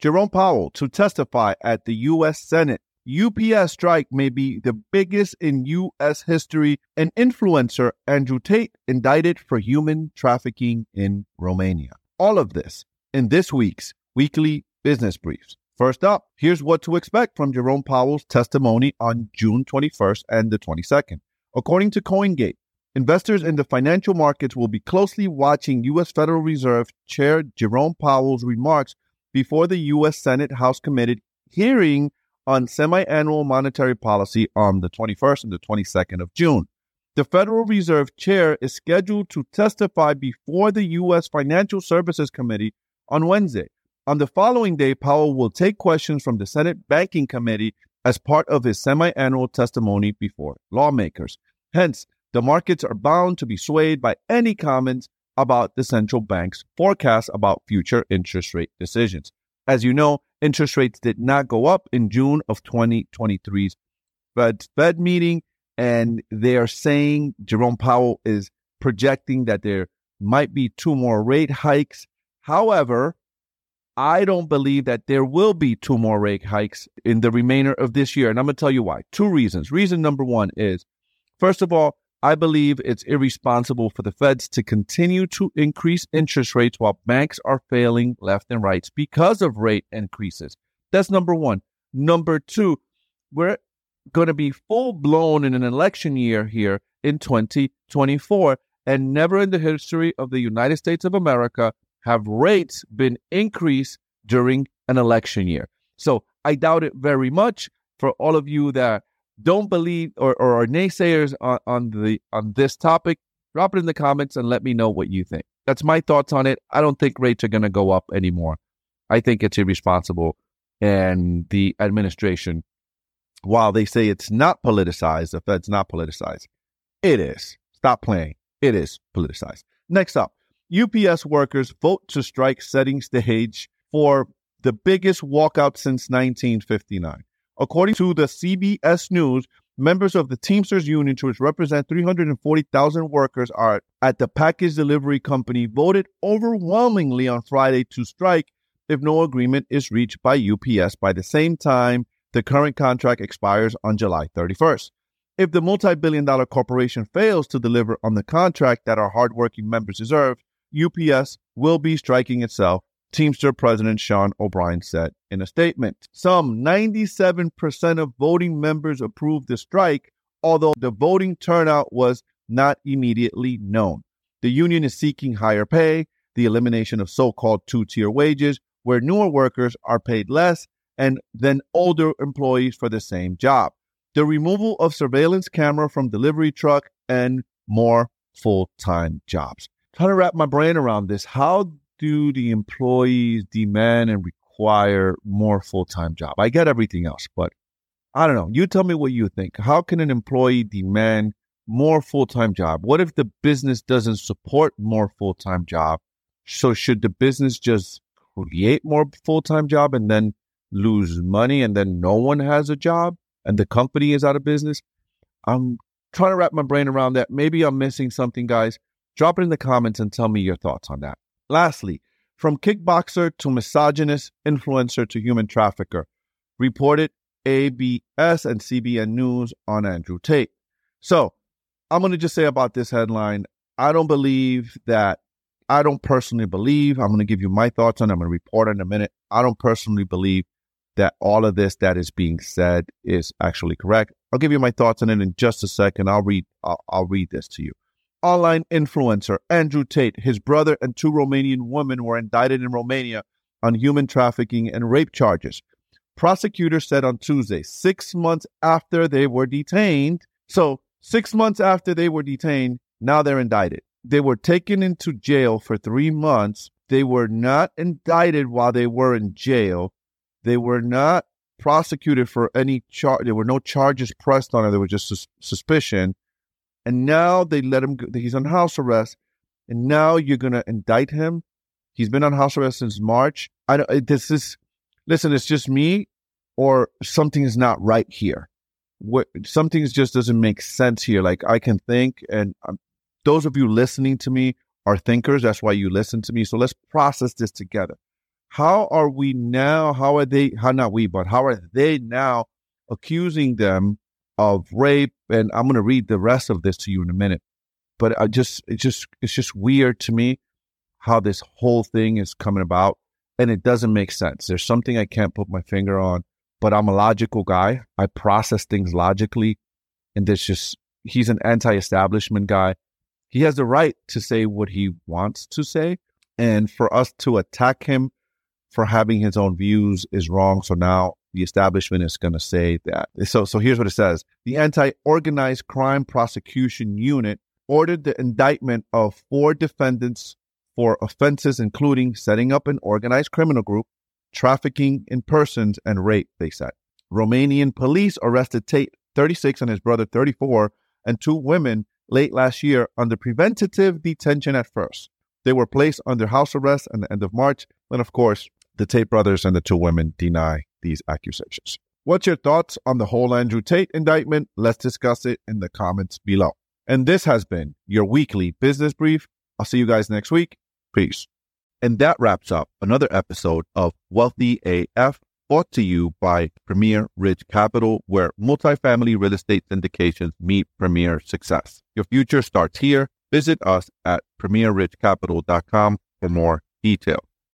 Jerome Powell to testify at the U.S. Senate. UPS strike may be the biggest in U.S. history. An influencer, Andrew Tate, indicted for human trafficking in Romania. All of this in this week's weekly business briefs. First up, here's what to expect from Jerome Powell's testimony on June 21st and the 22nd. According to CoinGate, investors in the financial markets will be closely watching U.S. Federal Reserve Chair Jerome Powell's remarks before the U.S. Senate House Committee hearing on semi annual monetary policy on the 21st and the 22nd of June. The Federal Reserve Chair is scheduled to testify before the U.S. Financial Services Committee on Wednesday. On the following day, Powell will take questions from the Senate Banking Committee as part of his semi annual testimony before lawmakers. Hence, the markets are bound to be swayed by any comments about the central bank's forecast about future interest rate decisions. As you know, interest rates did not go up in June of 2023's Fed, Fed meeting, and they are saying Jerome Powell is projecting that there might be two more rate hikes. However, I don't believe that there will be two more rate hikes in the remainder of this year. And I'm going to tell you why. Two reasons. Reason number one is, first of all, I believe it's irresponsible for the feds to continue to increase interest rates while banks are failing left and right because of rate increases. That's number one. Number two, we're going to be full blown in an election year here in 2024. And never in the history of the United States of America have rates been increased during an election year. So I doubt it very much for all of you that don't believe or, or are naysayers on, on the on this topic, drop it in the comments and let me know what you think. That's my thoughts on it. I don't think rates are going to go up anymore. I think it's irresponsible. And the administration, while they say it's not politicized, the Fed's not politicized, it is. Stop playing. It is politicized. Next up, UPS workers vote to strike, setting stage for the biggest walkout since 1959. According to the CBS News, members of the Teamsters Union, which represent 340,000 workers, are at the package delivery company voted overwhelmingly on Friday to strike if no agreement is reached by UPS by the same time the current contract expires on July 31st. If the multi billion dollar corporation fails to deliver on the contract that our hardworking members deserve, UPS will be striking itself Teamster President Sean O'Brien said in a statement. Some 97% of voting members approved the strike, although the voting turnout was not immediately known. The union is seeking higher pay, the elimination of so called two tier wages, where newer workers are paid less and than older employees for the same job, the removal of surveillance camera from delivery truck, and more full time jobs. Trying to wrap my brain around this. How do the employees demand and require more full time job? I get everything else, but I don't know. You tell me what you think. How can an employee demand more full time job? What if the business doesn't support more full time job? So should the business just create more full time job and then lose money and then no one has a job and the company is out of business? I'm trying to wrap my brain around that. Maybe I'm missing something, guys. Drop it in the comments and tell me your thoughts on that. Lastly, from kickboxer to misogynist influencer to human trafficker, reported ABS and CBN News on Andrew Tate. So I'm going to just say about this headline I don't believe that, I don't personally believe, I'm going to give you my thoughts on it. I'm going to report in a minute. I don't personally believe that all of this that is being said is actually correct. I'll give you my thoughts on it in just a second. I'll read, I'll, I'll read this to you online influencer Andrew Tate, his brother, and two Romanian women were indicted in Romania on human trafficking and rape charges. Prosecutors said on Tuesday, six months after they were detained. So, six months after they were detained, now they're indicted. They were taken into jail for three months. They were not indicted while they were in jail. They were not prosecuted for any charge. There were no charges pressed on him. There was just sus- suspicion. And now they let him go. He's on house arrest. And now you're going to indict him. He's been on house arrest since March. I don't, this is, listen, it's just me or something is not right here. What, something just doesn't make sense here. Like I can think and um, those of you listening to me are thinkers. That's why you listen to me. So let's process this together. How are we now? How are they? How not we, but how are they now accusing them of rape? And I'm going to read the rest of this to you in a minute. But I just, it's just, it's just weird to me how this whole thing is coming about, and it doesn't make sense. There's something I can't put my finger on, but I'm a logical guy. I process things logically, and there's just he's an anti-establishment guy. He has the right to say what he wants to say, and for us to attack him for having his own views is wrong. So now the establishment is going to say that. So, so here's what it says. The anti-organized crime prosecution unit ordered the indictment of four defendants for offenses including setting up an organized criminal group, trafficking in persons, and rape, they said. Romanian police arrested Tate, 36, and his brother, 34, and two women late last year under preventative detention at first. They were placed under house arrest at the end of March. And of course, the Tate brothers and the two women deny these accusations. What's your thoughts on the whole Andrew Tate indictment? Let's discuss it in the comments below. And this has been your weekly business brief. I'll see you guys next week. Peace. And that wraps up another episode of Wealthy AF brought to you by Premier Ridge Capital, where multifamily real estate syndications meet premier success. Your future starts here. Visit us at premierridgecapital.com for more details.